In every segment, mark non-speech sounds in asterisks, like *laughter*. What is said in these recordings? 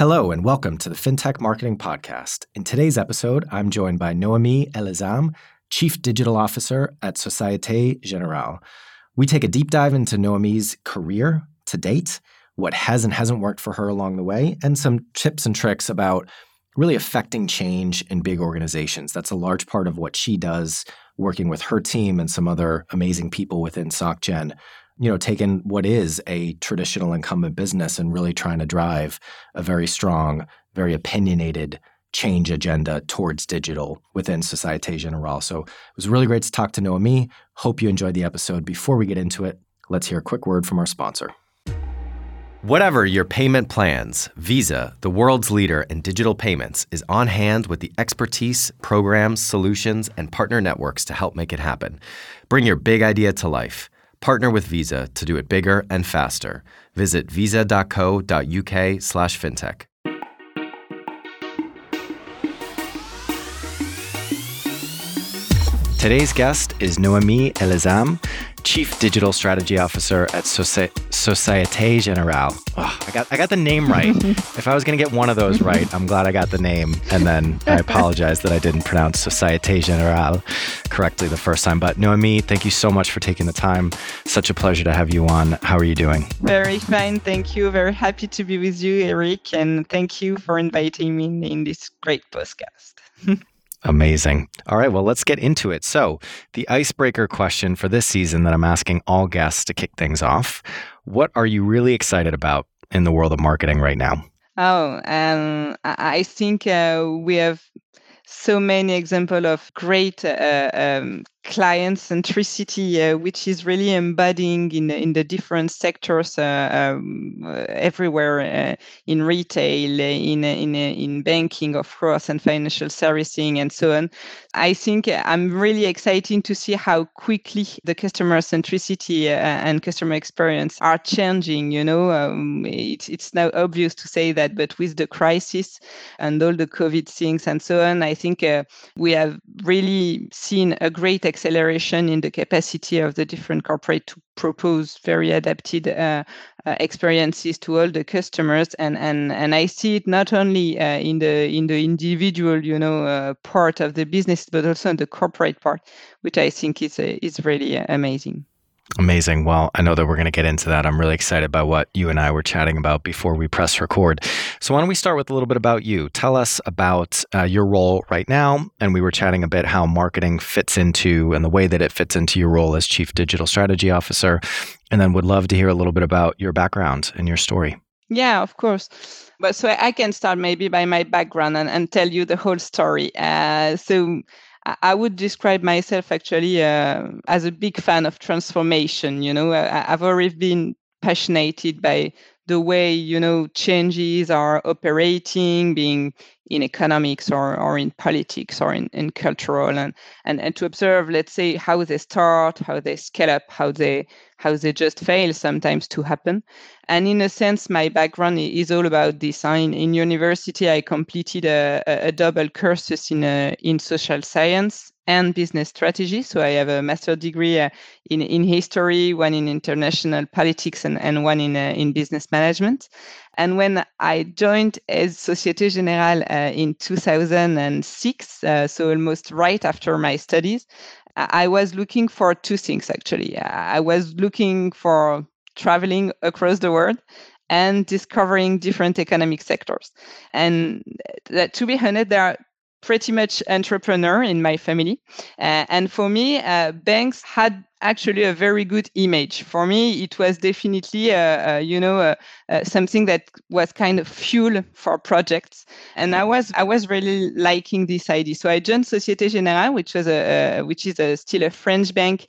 Hello, and welcome to the FinTech Marketing Podcast. In today's episode, I'm joined by Noémie Ellezam, Chief Digital Officer at Societe Generale. We take a deep dive into Noémie's career to date, what has and hasn't worked for her along the way, and some tips and tricks about really affecting change in big organizations. That's a large part of what she does, working with her team and some other amazing people within SocGen you know, taking what is a traditional incumbent business and really trying to drive a very strong, very opinionated change agenda towards digital within Societe Generale. So it was really great to talk to Noémie. Hope you enjoyed the episode. Before we get into it, let's hear a quick word from our sponsor. Whatever your payment plans, Visa, the world's leader in digital payments, is on hand with the expertise, programs, solutions, and partner networks to help make it happen. Bring your big idea to life. Partner with Visa to do it bigger and faster. Visit visa.co.uk slash fintech. Today's guest is Noémie Ellezam, Chief Digital Strategy Officer at Societe Generale. Oh, I got I got the name right. *laughs* if I was going to get one of those right, I'm glad I got the name. And then I apologize that I didn't pronounce Societe Generale correctly the first time. But Noémie, thank you so much for taking the time. Such a pleasure to have you on. How are you doing? Very fine, thank you. Very happy to be with you, Eric, and thank you for inviting me in this great podcast. *laughs* Amazing. All right, well, let's get into it. So, the icebreaker question for this season that I'm asking all guests to kick things off What are you really excited about in the world of marketing right now? Oh, um, I think uh, we have so many examples of great uh, um, client centricity, uh, which is really embodying in in the different sectors uh, um, uh, everywhere uh, in retail, in in in banking, of course, and financial servicing, and so on. I think I'm really excited to see how quickly the customer centricity uh, and customer experience are changing. You know, um, it's it's now obvious to say that, but with the crisis and all the COVID things and so on, I think uh, we have really seen a great acceleration in the capacity of the different corporate to propose very adapted uh, uh, experiences to all the customers. And and and I see it not only uh, in the in the individual you know uh, part of the business but also in the corporate part which I think is uh, is really uh, amazing Amazing. Well, I know that we're going to get into that. I'm really excited about what you and I were chatting about before we press record. So, why don't we start with a little bit about you? Tell us about uh, your role right now. And we were chatting a bit how marketing fits into and the way that it fits into your role as Chief Digital Strategy Officer. And then would love to hear a little bit about your background and your story. Yeah, of course. But so I can start maybe by my background and, and tell you the whole story. Uh, so, I would describe myself actually uh, as a big fan of transformation. You know, I, have always been passionate by the way you know changes are operating, being in economics or, or in politics or in, in cultural and, and and to observe let's say how they start how they scale up how they how they just fail sometimes to happen and in a sense my background is all about design in university i completed a, a double courses in uh, in social science and business strategy. So I have a master degree uh, in, in history, one in international politics, and, and one in, uh, in business management. And when I joined as Societe Generale uh, in 2006, uh, so almost right after my studies, I was looking for two things actually. I was looking for traveling across the world and discovering different economic sectors. And that, to be honest, there are pretty much entrepreneur in my family. Uh, and for me, uh, banks had actually a very good image. For me, it was definitely, uh, uh you know, uh, uh, something that was kind of fuel for projects. And I was, I was really liking this idea. So I joined Societe Generale, which was a, which is a, still a French bank,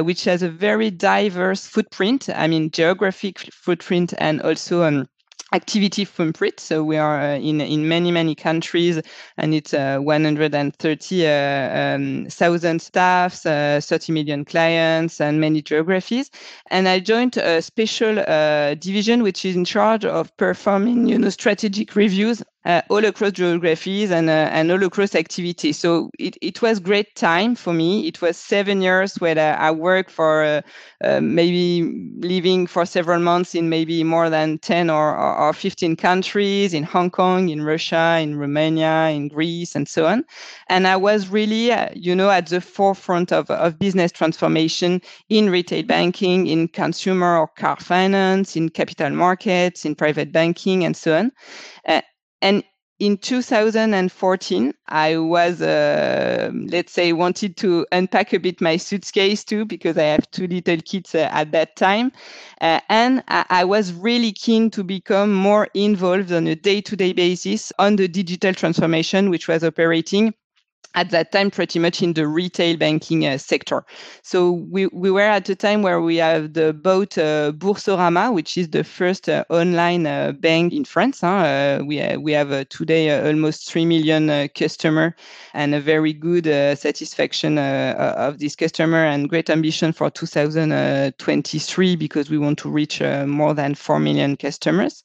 which has a very diverse footprint. I mean, geographic footprint and also um, activity footprint. So we are uh, in in many many countries, and it's uh, 130 uh, um, staffs, uh, 30 million clients, and many geographies. And I joined a special uh, division which is in charge of performing, you know, strategic reviews uh, all across geographies and uh, and all across activities. So it, it was great time for me. It was seven years where I worked for uh, uh, maybe living for several months in maybe more than 10 or, or 15 countries in Hong Kong, in Russia, in Romania, in Greece, and so on. And I was really, uh, you know, at the forefront of, of business transformation in retail banking, in consumer or car finance, in capital markets, in private banking, and so on. And in 2014, I was, uh, let's say, wanted to unpack a bit my suitcase too, because I have two little kids uh, at that time. Uh, and I, I, was really keen to become more involved on a day to day basis on the digital transformation, which was operating at that time pretty much in the retail banking uh, sector. So we, we were at a time where we have the bought uh, Boursorama, which is the first uh, online uh, bank in France. Huh? Uh, we, uh, we have today almost 3 million customer and a very good satisfaction of this customer and great ambition for 2023 because we want to reach more than 4 million customers.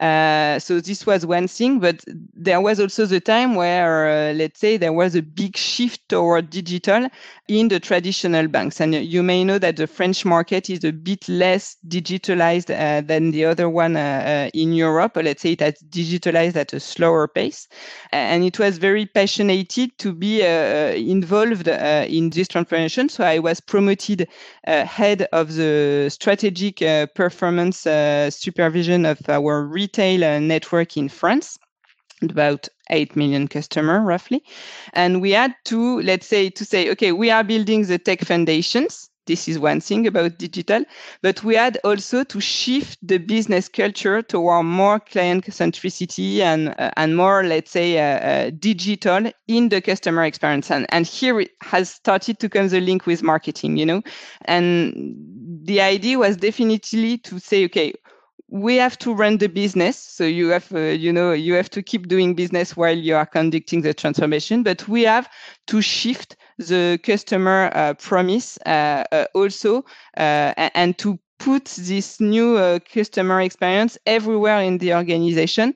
so this was one thing, but there was also the time where, let's say, there was a big shift toward digital in the traditional banks. And you may know that the French market is a bit less digitalized uh, than the other one uh, uh, in Europe. Let's say it has digitalized at a slower pace. And it was very passionate to be uh, involved uh, in this transformation. So I was promoted head of the strategic performance supervision of our retail network in France about 8 million customer roughly. And we had to let's say to say okay we are building the tech foundations. This is one thing about digital. But we had also to shift the business culture toward more client centricity and uh, and more let's say uh, uh, digital in the customer experience. And and here it has started to come the link with marketing you know? And the idea was definitely to say okay we have to run the business. So you have uh, you know you have to keep doing business while you are conducting the transformation. But we have to shift the customer uh, promise uh, uh also uh, and to put this new uh, customer experience everywhere in the organization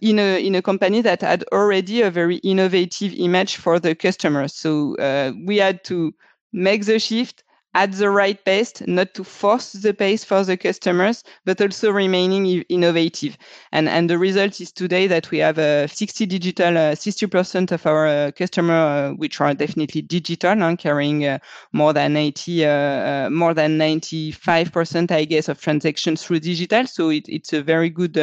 in a in a company that had already a very innovative image for the customers so we had to make the shift at the right pace, not to force the pace for the customers, but also remaining innovative. And, and the result is today that we have uh, 60 digital, uh, 60% of our uh, customer, uh, which are definitely digital, uh, carrying uh, more than 80, uh, more than 95%, I guess, of transactions through digital. So it, it's a very good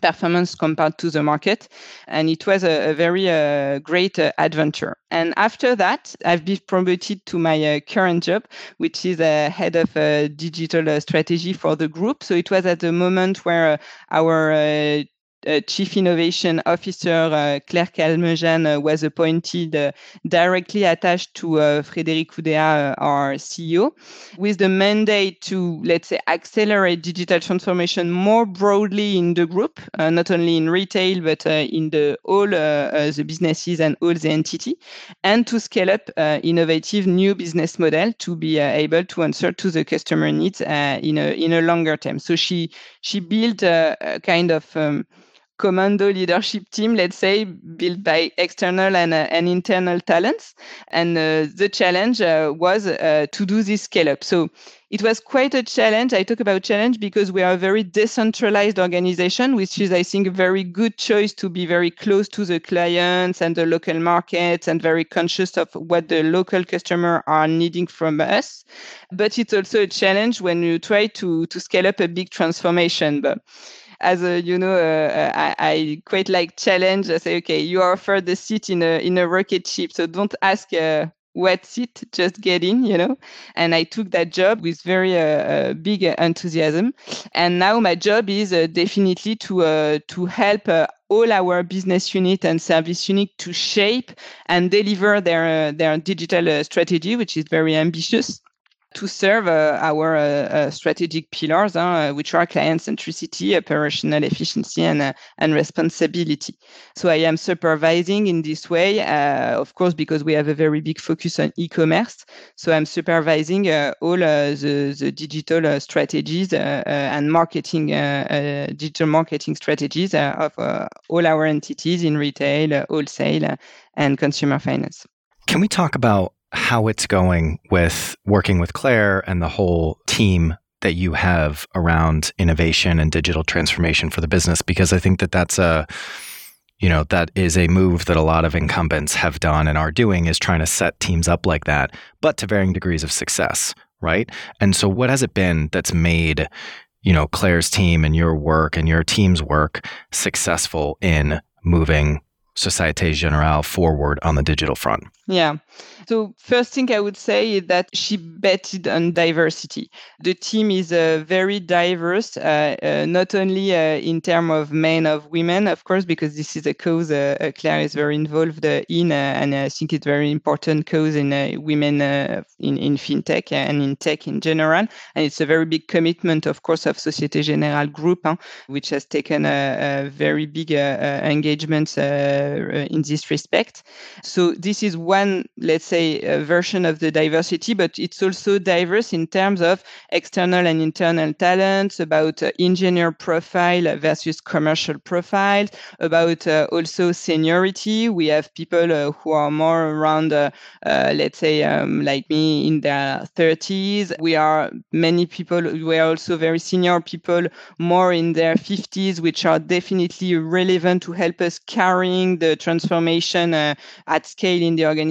performance compared to the market. And it was a, a very uh, great uh, adventure. And after that, I've been promoted to my uh, current job, which is a head of uh, digital uh, strategy for the group. So it was at the moment where uh, our uh, Chief Innovation Officer uh, Claire Calmejean uh, was appointed uh, directly attached to uh, Frédéric Oudéa, uh, our CEO, with the mandate to, let's say, accelerate digital transformation more broadly in the group, not only in retail, but in the all the businesses and all the entity, and to scale up innovative new business model to be able to answer to the customer needs in a in a longer term. So she she built a, a kind of um, commando leadership team, let's say, built by external and, uh, and internal talents. And uh, the challenge uh, was uh, to do this scale up. So it was quite a challenge. I talk about challenge because we are a very decentralized organization, which is, I think, a very good choice to be very close to the clients and the local markets and very conscious of what the local customer are needing from us. But it's also a challenge when you try to, to scale up a big transformation. But as a you know uh, I, I, quite like challenge. I say okay you are offered the seat in a in a rocket ship so don't ask uh, what seat just get in you know? And i took that job with very uh, uh big enthusiasm. And now my job is uh, definitely to uh, to help all our business unit and service unit to shape and deliver their their digital strategy which is very ambitious to serve uh, our uh, uh, strategic pillars, uh, which are client centricity, operational efficiency, and, uh, and responsibility. So I am supervising in this way, uh, of course, because we have a very big focus on e-commerce. So I'm supervising all the, the digital strategies and marketing, digital marketing strategies of all our entities in retail, wholesale, and consumer finance. Can we talk about how it's going with working with Claire and the whole team that you have around innovation and digital transformation for the business? Because I think that that's a you know that is a move that a lot of incumbents have done and are doing is trying to set teams up like that but to varying degrees of success right and so what has it been that's made you know claire's team and your work and your team's work successful in moving societe generale forward on the digital front yeah so first thing I would say is that she betted on diversity. The team is uh, very diverse, uh, uh, not only uh, in terms of men of women, of course, because this is a cause uh, uh, Claire is very involved in, and I think it's very important cause in women in, in fintech and in tech in general. And it's a very big commitment, of course, of Societe Generale Group, hein, which has taken a, a very big engagement in this respect. So this is one, let's say, a version of the diversity, but it's also diverse in terms of external and internal talents, about uh, engineer profile versus commercial profile, about uh, also seniority. We have people uh, who are more around, uh, uh, let's say, um, like me in their 30s. We are many people, we are also very senior people, more in their 50s, which are definitely relevant to help us carrying the transformation uh, at scale in the organization.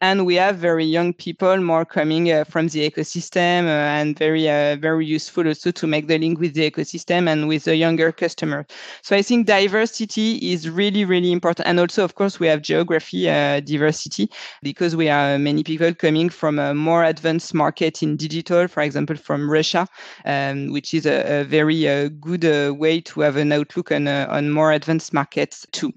And we have very young people more coming uh, from the ecosystem uh, and very uh, very useful also to make the link with the ecosystem and with the younger customer. So I think diversity is really really important, and also of course we have geography uh, diversity because we are many people coming from a more advanced market in digital, for example from Russia, um, which is a, a very uh, good uh, way to have an outlook on on more advanced markets too.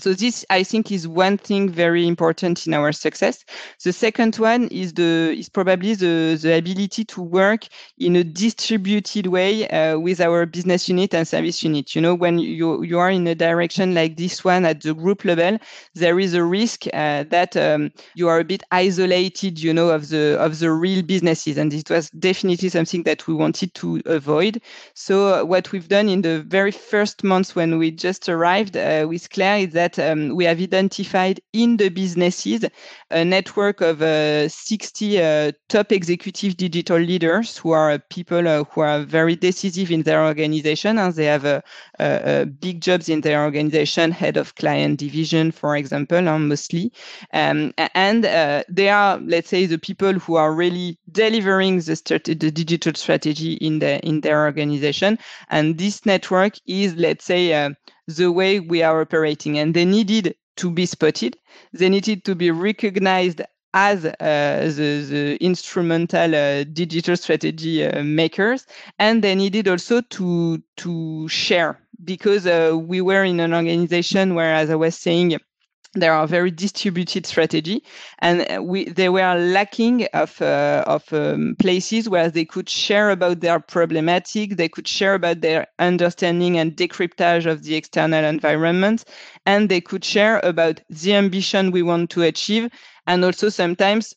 So this, I think, is one thing very important in our success. The second one is the is probably the the ability to work in a distributed way uh, with our business unit and service unit. You know, when you you are in a direction like this one at the group level, there is a risk uh, that um, you are a bit isolated. You know, of the of the real businesses, and it was definitely something that we wanted to avoid. So what we've done in the very first months when we just arrived uh, with Claire is that that um, we have identified in the businesses a network of uh, 60 uh, top executive digital leaders who are people uh, who are very decisive in their organization and they have big jobs in their organization, head of client division, for example, um, mostly. Um, and uh, they are, let's say, the people who are really delivering the, the digital strategy in, the, in their organization. And this network is, let's say, uh, the way we are operating. And they needed to be spotted. They needed to be recognized as uh, the, the, instrumental uh, digital strategy uh, makers, and they needed also to to share because uh, we were in an organization where, as I was saying, there are very distributed strategy and uh, we they were lacking of uh, of um, places where they could share about their problematic they could share about their understanding and decryptage of the external environment and they could share about the ambition we want to achieve and also sometimes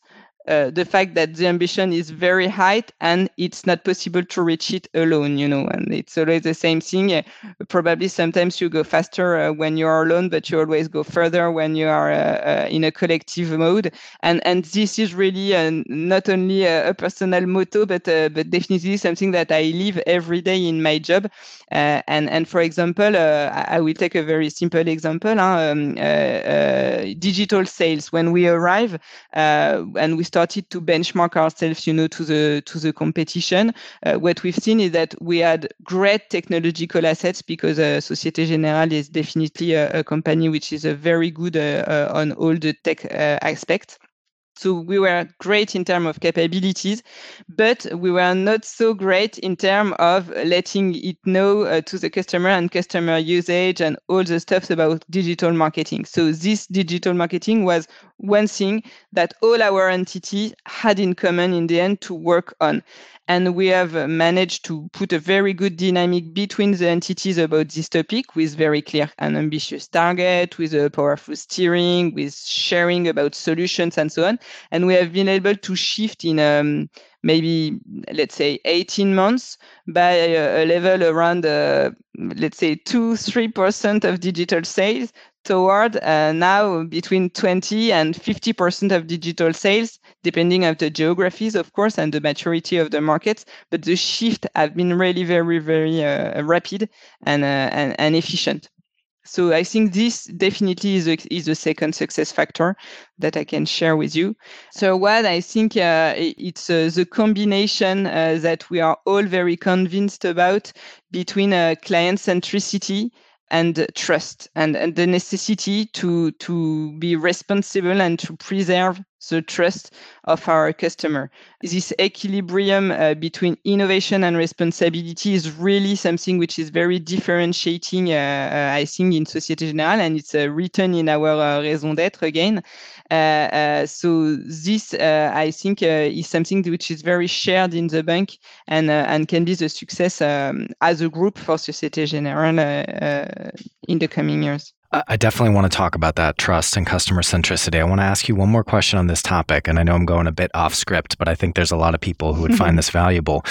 uh, the fact that the ambition is very high and it's not possible to reach it alone, you know, and it's always the same thing. Uh, probably sometimes you go faster uh, when you are alone, but you always go further when you are uh, in a collective mode. And and this is really not only a, a, personal motto, but but definitely something that I live every day in my job. and and for example, I, will take a very simple example: um, digital sales. When we arrive and we started to benchmark ourselves, you know, to the to the competition, uh, what we've seen is that we had great technological assets because uh, Societe Generale is definitely a, a, company which is a very good uh, uh, on all the tech uh, aspects. So we were great in terms of capabilities, but we were not so great in terms of letting it know uh, to the customer and customer usage and all the stuff about digital marketing. So this digital marketing was one thing that all our entities had in common in the end to work on. And we have managed to put a very good dynamic between the entities about this topic with very clear and ambitious target, with a powerful steering, with sharing about solutions and so on. And we have been able to shift in um, maybe, let's say, 18 months by a, a level around, uh, let's say, 2 3% of digital sales toward uh, now between 20 and 50% of digital sales, depending on the geographies, of course, and the maturity of the markets. But the shift have been really very, very uh, rapid and, uh, and, and efficient. So I think this definitely is a, is a second success factor that I can share with you. So what I think uh, it's uh, the combination uh, that we are all very convinced about between uh, client centricity and trust and, and the necessity to to be responsible and to preserve the trust of our customer. This equilibrium uh, between innovation and responsibility is really something which is very differentiating, uh, uh, I think, in Société Générale, and it's uh, written in our uh, raison d'être again. Uh, uh, so this, uh, I think, uh, is something which is very shared in the bank and and can be the success um, as a group for Société Générale in the coming years. I definitely want to talk about that trust and customer centricity. I want to ask you one more question on this topic. And I know I'm going a bit off script, but I think there's a lot of people who would find *laughs* this valuable.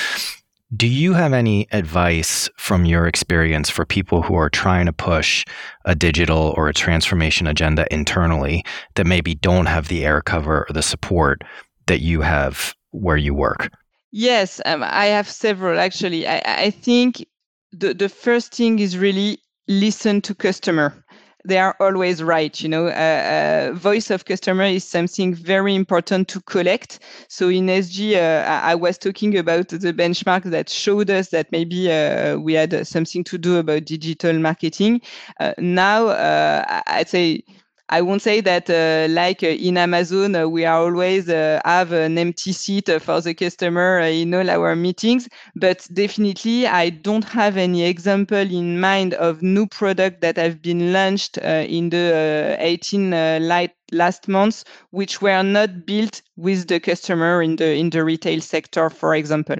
Do you have any advice from your experience for people who are trying to push a digital or a transformation agenda internally that maybe don't have the air cover or the support that you have where you work? Yes, um, I have several actually. I, I think the, the first thing is really listen to customer they are always right. You know, uh, uh, voice of customer is something very important to collect. So in SG, uh, I was talking about the benchmark that showed us that maybe uh, we had something to do about digital marketing. Uh, now, uh, I'd say I won't say that uh, like uh, in Amazon, uh, we are always uh, have an empty seat for the customer in all our meetings, but definitely I don't have any example in mind of new product that have been launched in the 18 light last month, which were not built with the customer in the in the retail sector, for example.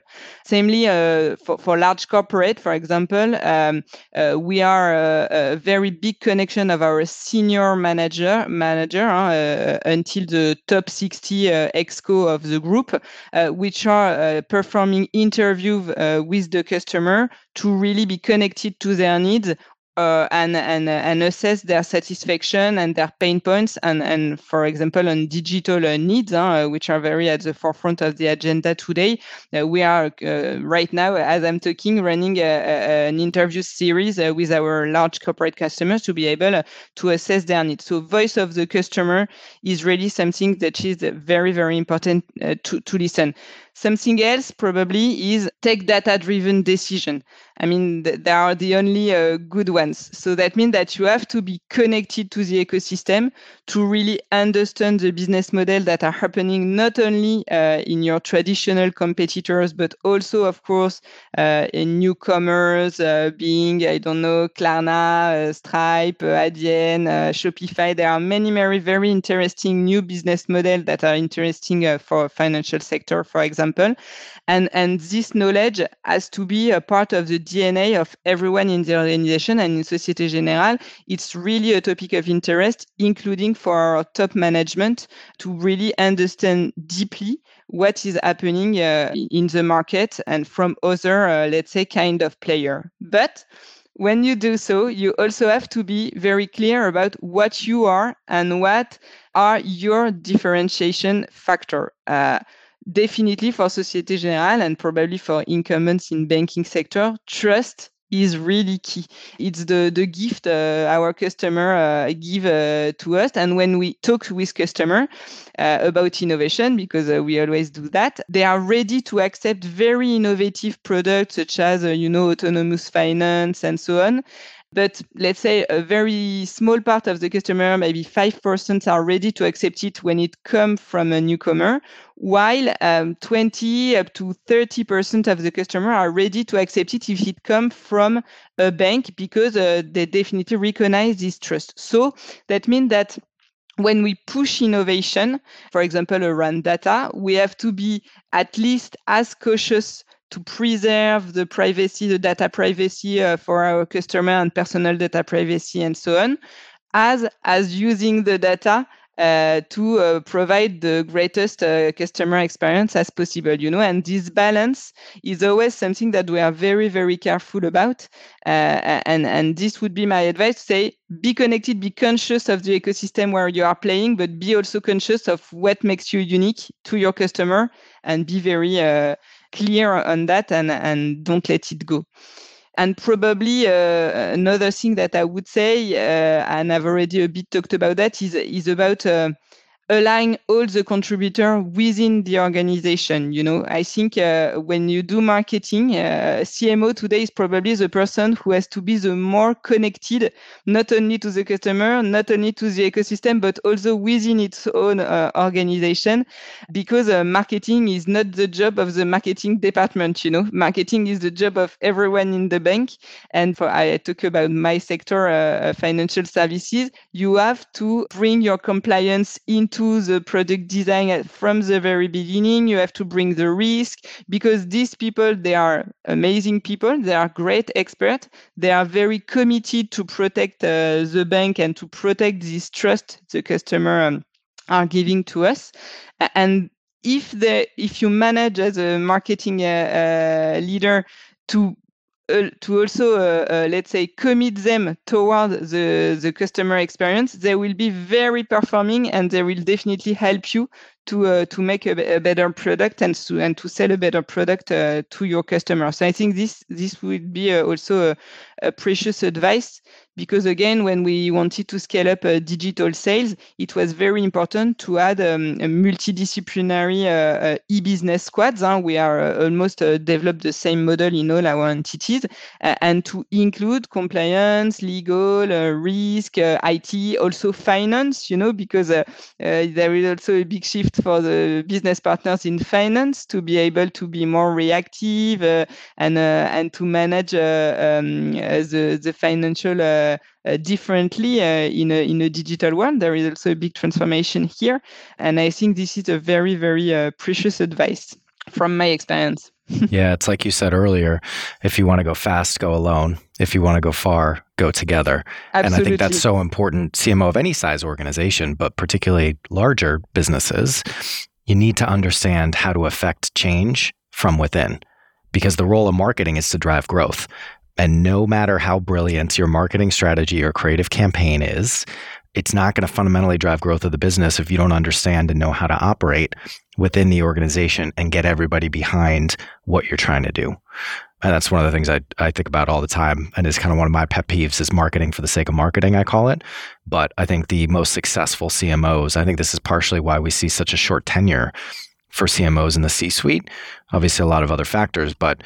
Samely, uh, for, for large corporate, for example, um, uh, we are a, a, very big connection of our senior manager manager uh, until the top 60 uh, exco of the group, uh, which are uh, performing interview with the customer to really be connected to their needs uh, and and uh, and assess their satisfaction and their pain points and and for example on digital uh, needs uh, which are very at the forefront of the agenda today. Uh, we are uh, right now as i'm talking running a, a, an interview series with our large corporate customers to be able to assess their needs. So voice of the customer is really something that is very very important to to listen Something else probably is take data driven decision. I mean, th- they are the only uh, good ones. So that means that you have to be connected to the ecosystem to really understand the business model that are happening not only uh, in your traditional competitors, but also, of course, uh, in newcomers, uh, being, I don't know, Klarna, uh, Stripe, uh, Adyen, Shopify. There are many, many very interesting new business models that are interesting for financial sector, for example example. And, and this knowledge has to be a part of the DNA of everyone in the organization and in Societe Generale. It's really a topic of interest, including for our top management to really understand deeply what is happening uh, in the market and from other, uh, let's say, kind of player. But when you do so, you also have to be very clear about what you are and what are your differentiation factor. Uh, definitely for Societe Generale and probably for incumbents in banking sector, trust is really key. It's the the gift uh, our customer uh, give uh, to us, and when we talk with customer uh, about innovation, because uh, we always do that, they are ready to accept very innovative products such as uh, you know autonomous finance and so on but let's say a very small part of the customer, maybe 5% are ready to accept it when it comes from a newcomer, while um, 20 up to 30% of the customer are ready to accept it if it comes from a bank because uh, they definitely recognize this trust. So that means that when we push innovation, for example, around data, we have to be at least as cautious to preserve the privacy, the data privacy uh, for our customer and personal data privacy and so on, as as using the data uh, to uh, provide the greatest uh, customer experience as possible you know? And this balance is always something that we are very very careful about uh, and and this would be my advice say be connected be conscious of the ecosystem where you are playing but be also conscious of what makes you unique to your customer and be very uh, clear on that and and don't let it go. And probably uh, another thing that I would say, uh, and I've already a bit talked about that, is is about uh, align all the contributor within the organization you know? I think uh, when you do marketing uh, cmo today is probably the person who has to be the more connected not only to the customer not only to the ecosystem but also within its own uh, organization because uh, marketing is not the job of the marketing department you know? Marketing is the job of everyone in the bank. And for i talk about my sector uh, financial services you have to bring your compliance into to the product design from the very beginning. You have to bring the risk because these people, they are amazing people. They are great experts. They are very committed to protect uh, the bank and to protect this trust the customer um, are giving to us. And if the if you manage as a marketing uh, uh, leader to to also uh, uh, let's say commit them toward the the customer experience they will be very performing and they will definitely help you to uh, to make a, a, better product and to and to sell a better product uh, to your customers. So I think this this would be uh, also a, a, precious advice because again, when we wanted to scale up digital sales, it was very important to add um, a multidisciplinary uh, e-business squads. Huh? We are almost developed the same model in all our entities, and to include compliance, legal, risk, IT, also finance. You know, because there is also a big shift for the business partners in finance to be able to be more reactive uh, and uh, and to manage uh, um, the the financial differently in a in a digital world. There is also a big transformation here, and I think this is a very very precious advice from my experience. *laughs* yeah, it's like you said earlier if you want to go fast, go alone. If you want to go far, go together. Absolutely. And I think that's so important, CMO of any size organization, but particularly larger businesses. You need to understand how to affect change from within because the role of marketing is to drive growth. And no matter how brilliant your marketing strategy or creative campaign is, it's not going to fundamentally drive growth of the business if you don't understand and know how to operate within the organization and get everybody behind what you're trying to do. And that's one of the things I, I think about all the time. And is kind of one of my pet peeves is marketing for the sake of marketing, I call it. But I think the most successful CMOs, I think this is partially why we see such a short tenure for CMOs in the C suite. Obviously, a lot of other factors, but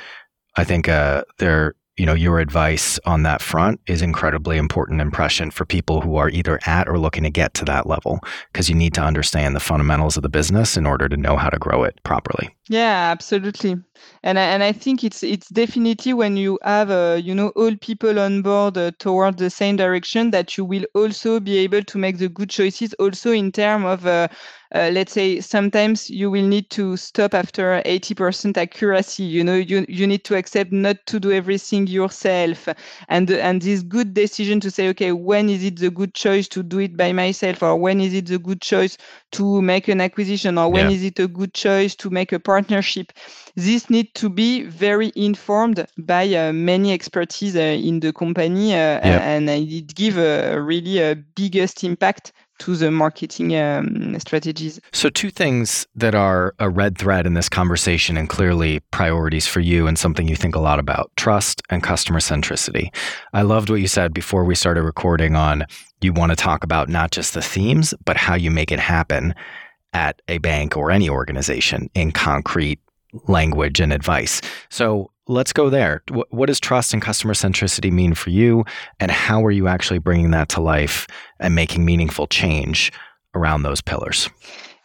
I think uh, they're you know your advice on that front is incredibly important impression for people who are either at or looking to get to that level because you need to understand the fundamentals of the business in order to know how to grow it properly yeah absolutely and I, and I think it's it's definitely when you have uh, you know all people on board uh, toward the same direction that you will also be able to make the good choices also in terms of uh, uh, let's say sometimes you will need to stop after 80% accuracy. You know you, you need to accept not to do everything yourself. And and this good decision to say okay when is it the good choice to do it by myself? Or when is it the good choice to make an acquisition? Or when yeah. is it a good choice to make a partnership this need to be very informed by uh, many expertise uh, in the company uh, yep. and it give really a biggest impact to the marketing um, strategies. So, two things that are a red thread in this conversation and clearly priorities for you and something you think a lot about trust and customer centricity. I loved what you said before we started recording on you want to talk about not just the themes, but how you make it happen at a bank or any organization in concrete language and advice. So let's go there. What, what does trust and customer centricity mean for you? And how are you actually bringing that to life and making meaningful change around those pillars?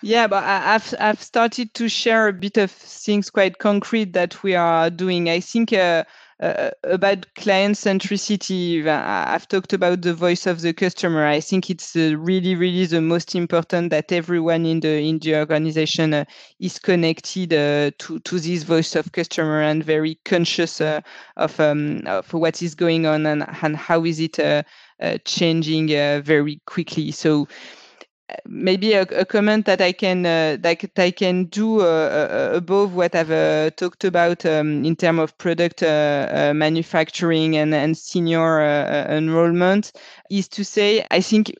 Yeah, but I've I've started to share a bit of things quite concrete that we are doing. I think uh, uh, about client centricity, I've talked about the voice of the customer. I think it's uh, really, really the most important that everyone in the in the organization uh, is connected uh, to to this voice of customer and very conscious uh, of um, of what is going on and and how is it uh, changing very quickly. So maybe a, a, comment that I can uh, that I can do uh, uh, above what I've uh, talked about um, in terms of product uh, uh, manufacturing and, and senior enrollment is to say I think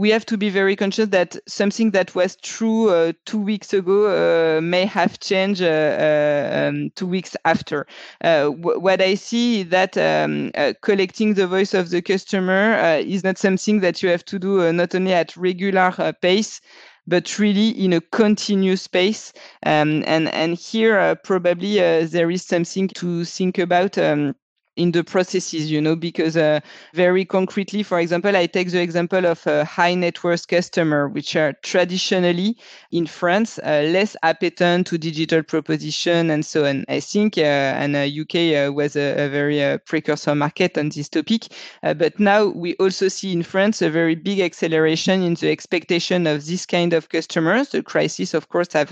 we have to be very conscious that something that was true uh, two weeks ago uh, may have changed uh, uh um, two weeks after. Uh, w- what I see is that um, uh, collecting the voice of the customer is not something that you have to do not only at regular pace, but really in a continuous pace. Um, and and here probably there is something to think about. Um, in the processes, you know, because uh, very concretely, for example, I take the example of a high net worth customer, which are traditionally in France uh, less appetant to digital proposition and so on. I think, uh, and UK uh, uh, was a, a very uh, precursor market on this topic, but now we also see in France a very big acceleration in the expectation of this kind of customers. The crisis, of course, have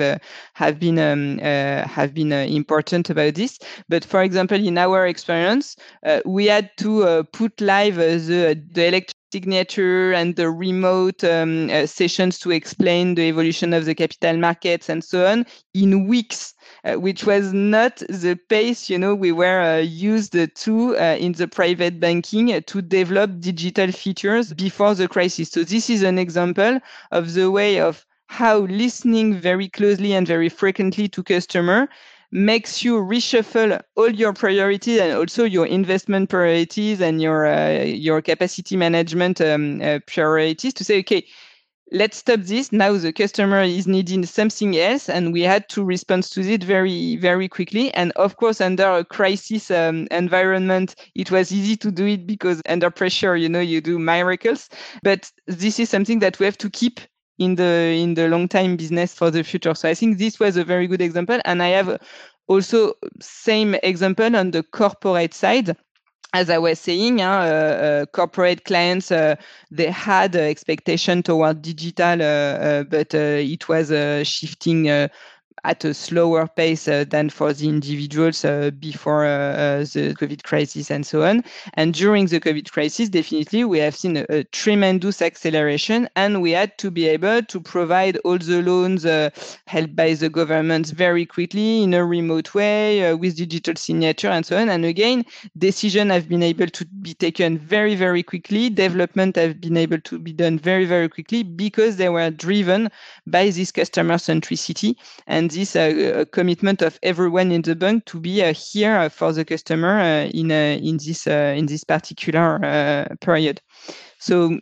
have been um, have been important about this. But for example, in our experience, uh, we had to uh, put live uh, the, the electronic signature and the remote um, uh, sessions to explain the evolution of the capital markets and so on in weeks uh, which was not the pace you know we were uh, used to in the private banking to develop digital features before the crisis. So this is an example of the way of how listening very closely and very frequently to customer makes you reshuffle all your priorities and also your investment priorities and your uh, your capacity management um, uh, priorities to say okay let's stop this. Now the customer is needing something else and we had to respond to it very very quickly. And of course under a crisis um, environment it was easy to do it because under pressure you know you do miracles. But this is something that we have to keep in the in the long time business for the future. So I think this was a very good example, and I have also same example on the corporate side as I was saying, uh, uh, corporate clients uh, they had expectation toward digital, uh, uh, but uh, it was shifting at a slower pace uh, than for the individuals uh, before uh, the COVID crisis and so on. And during the COVID crisis, definitely we have seen a, a, tremendous acceleration, and we had to be able to provide all the loans held by the government very quickly in a remote way with digital signature and so on. And again, decisions have been able to be taken very, very quickly. Development have been able to be done very, very quickly because they were driven by this customer centricity and this uh, uh, commitment of everyone in the bank to be uh, here uh, for the customer uh, in uh, in this in this particular period. So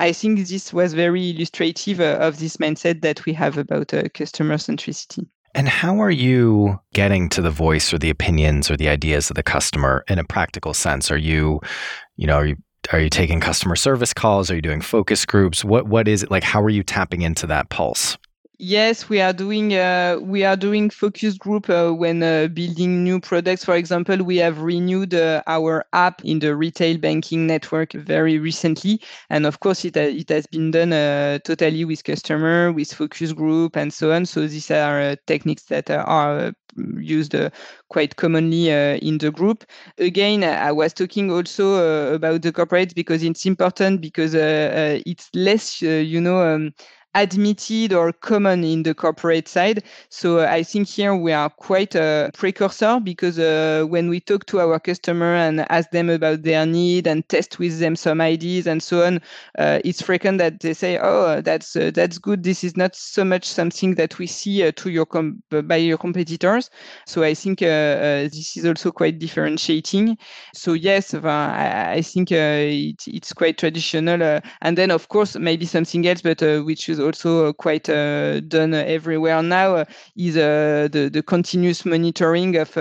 I think this was very illustrative of this mindset that we have about customer centricity. And how are you getting to the voice or the opinions or the ideas of the customer in a practical sense? Are you, you know, are you are you taking customer service calls? Are you doing focus groups? What what is it like? How are you tapping into that pulse? Yes, we are doing uh, we are doing focus group uh, when uh, building new products. For example, we have renewed uh, our app in the retail banking network very recently, and of course, it it has been done uh, totally with customer, with focus group, and so on. So these are uh, techniques that are used quite commonly in the group. Again, I was talking also about the corporate because it's important because it's less, you know. Um, admitted or common in the corporate side. So uh, I think here we are quite a precursor because uh, when we talk to our customer and ask them about their need and test with them some ideas and so on, uh, it's frequent that they say, "Oh, that's uh, that's good. This is not so much something that we see uh, to your com- by your competitors." So I think uh, this is also quite differentiating. So yes, I, I, think it, it's quite traditional. and then of course maybe something else, but which is also uh, quite uh, done everywhere now, uh, is the, the continuous monitoring of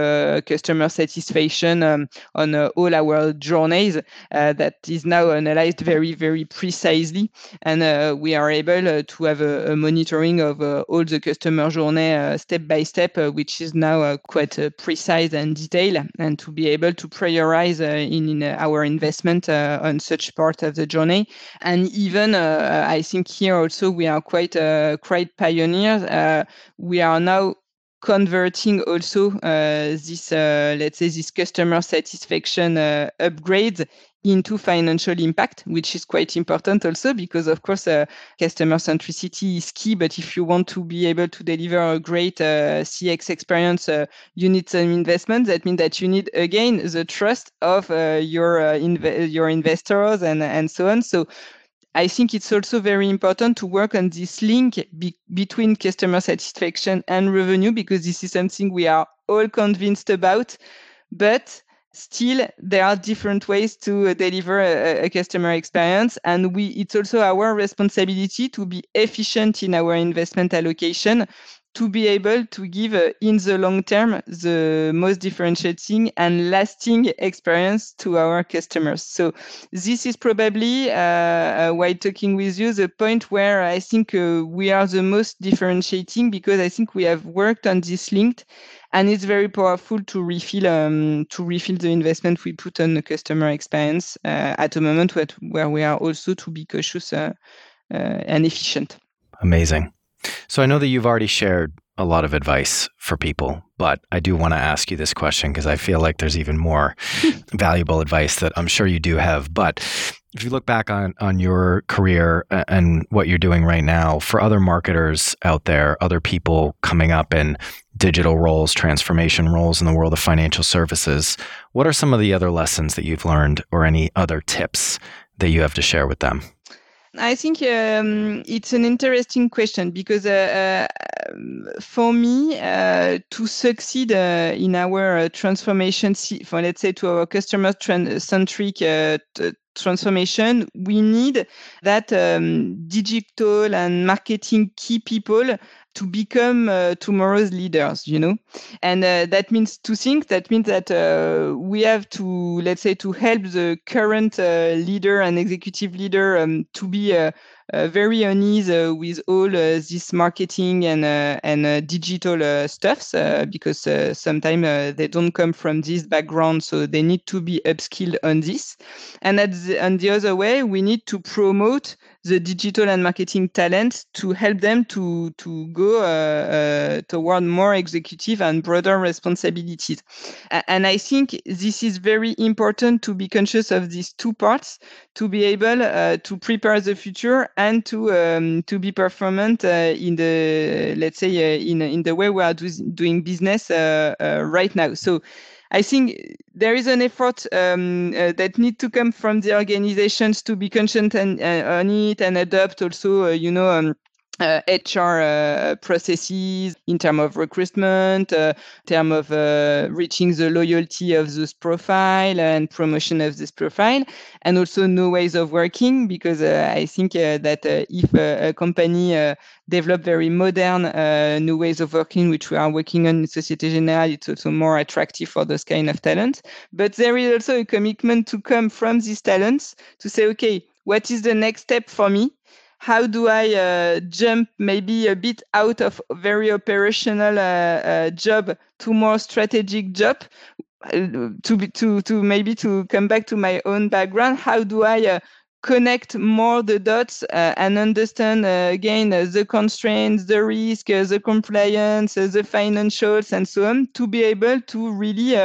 customer satisfaction um, on all our journeys that is now analyzed very, very precisely. And we are able to have a, a monitoring of all the customer journey step by step, which is now quite precise and detailed, and to be able to prioritize in, in our investment on such part of the journey. And even I think here also we are quite a quite pioneers. we are now converting also uh, this, uh, let's say, this customer satisfaction uh, upgrade into financial impact, which is quite important also because, of course, uh, customer centricity is key. But if you want to be able to deliver a great uh, CX experience, uh, you need some investment. That means that you need again the trust of your inv- your investors and and so on. So I think it's also very important to work on this link be- between customer satisfaction and revenue because this is something we are all convinced about. But still, there are different ways to uh, deliver a, a, customer experience, and we it's also our responsibility to be efficient in our investment allocation to be able to give uh, in the long term the most differentiating and lasting experience to our customers. So this is probably uh, uh, while talking with you the point where I think uh, we are the most differentiating because I think we have worked on this linked and it's very powerful to refill um, to refill the investment we put on the customer experience uh, at a moment where, where we are also to be cautious uh, and efficient. Amazing. So I know that you've already shared a lot of advice for people, but I do want to ask you this question because I feel like there's even more *laughs* valuable advice that I'm sure you do have. But if you look back on, on your career and what you're doing right now, for other marketers out there, other people coming up in digital roles, transformation roles in the world of financial services, what are some of the other lessons that you've learned or any other tips that you have to share with them? I think um, it's an interesting question because uh, uh, for me, uh, to succeed uh, in our uh, transformation, for let's say to our customer centric uh, transformation, we need that um, digital and marketing key people to become uh, tomorrow's leaders you know? And uh, that means two things that means that uh, we have to let's say to help the current uh, leader and executive leader um, to be uh, uh, very on ease with all this marketing and and digital stuffs because sometimes they don't come from this background so they need to be upskilled on this. And at the, on the other way we need to promote the digital and marketing talent to help them to to go uh, uh, toward more executive and broader responsibilities. And I think this is very important to be conscious of these two parts to be able uh, to prepare the future and to um, to be performant uh, in the let's say in in the way we are do, doing business right now. So I think there is an effort um, uh, that need to come from the organizations to be conscious and, uh, on it and adopt also, uh, you know, um, uh, HR uh, processes in terms of recruitment, uh, term of uh, reaching the loyalty of this profile and promotion of this profile, and also new ways of working. Because uh, I think uh, that if a company develop very modern new ways of working, which we are working on in Société Générale, it's also more attractive for those kind of talents. But there is also a commitment to come from these talents to say, okay, what is the next step for me? How do I uh, jump maybe a bit out of very operational uh, uh, job to more strategic job? To be, to to maybe to come back to my own background, how do I uh, connect more the dots uh, and understand uh, again uh, the constraints, the risk, uh, the compliance, the financials, and so on, to be able to really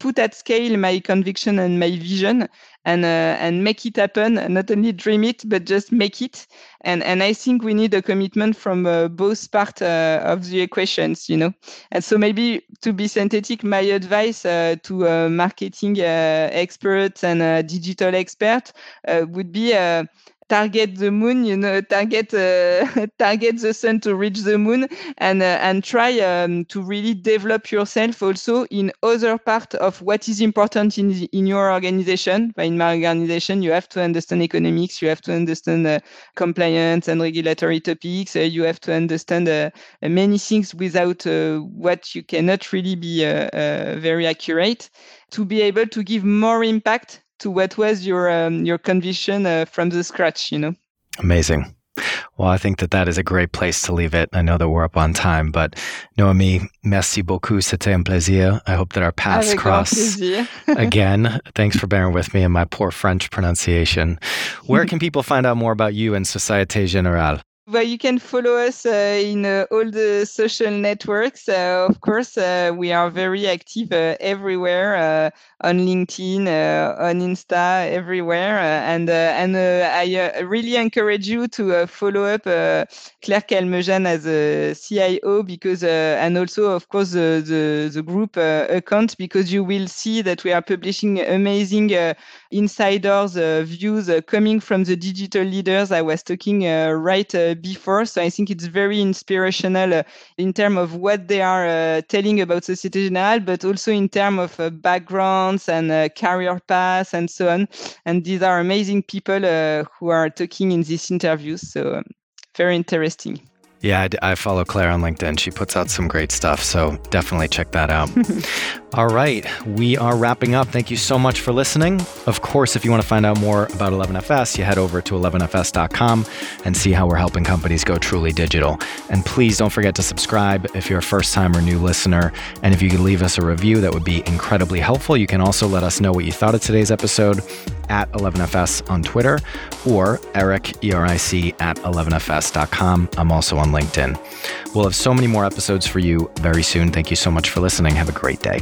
put at scale my conviction and my vision and uh, and make it happen. Not only dream it, but just make it. And and I think we need a commitment from uh, both part uh, of the equations, you know. And so maybe to be synthetic, my advice to marketing experts and digital experts would be target the moon you know target uh, *laughs* target the sun to reach the moon and uh, and try um, to really develop yourself also in other part of what is important in in your organization. In my organization you have to understand economics you have to understand uh, compliance and regulatory topics uh, you have to understand uh, many things without uh, what you cannot really be very accurate. To be able to give more impact to what was your um, your conviction uh, from the scratch you know amazing well, I think that that is a great place to leave it. I know that we're up on time, but Noémie, merci beaucoup. C'était un plaisir. I hope that our paths Avec cross *laughs* again. Thanks for bearing with me and my poor French pronunciation. Where *laughs* can people find out more about you and Société Générale? Well, you can follow us uh, in uh, all the social networks. Uh, of course, uh, we are very active uh, everywhere uh, on LinkedIn, on Insta, everywhere. and and I really encourage you to follow up Claire Calmejean as a CIO because, and also, of course, the, the, the group account because you will see that we are publishing amazing insiders views coming from the digital leaders I was talking right before. So I think it's very inspirational uh, in terms of what they are uh, telling about Société Générale, but also in terms of uh, backgrounds and uh, career paths and so on. And these are amazing people uh, who are talking in these interviews. So um, very interesting. Yeah, I, I, follow Claire on LinkedIn. She puts out some great stuff, so definitely check that out. *laughs* All right, we are wrapping up. Thank you so much for listening. Of course, if you want to find out more about 11FS, you head over to 11fs.com and see how we're helping companies go truly digital. And please don't forget to subscribe if you're a first time or new listener. And if you could leave us a review, that would be incredibly helpful. You can also let us know what you thought of today's episode at 11FS on Twitter or Eric, E-R-I-C, at 11FS.com. I'm also on LinkedIn. We'll have so many more episodes for you very soon. Thank you so much for listening. Have a great day.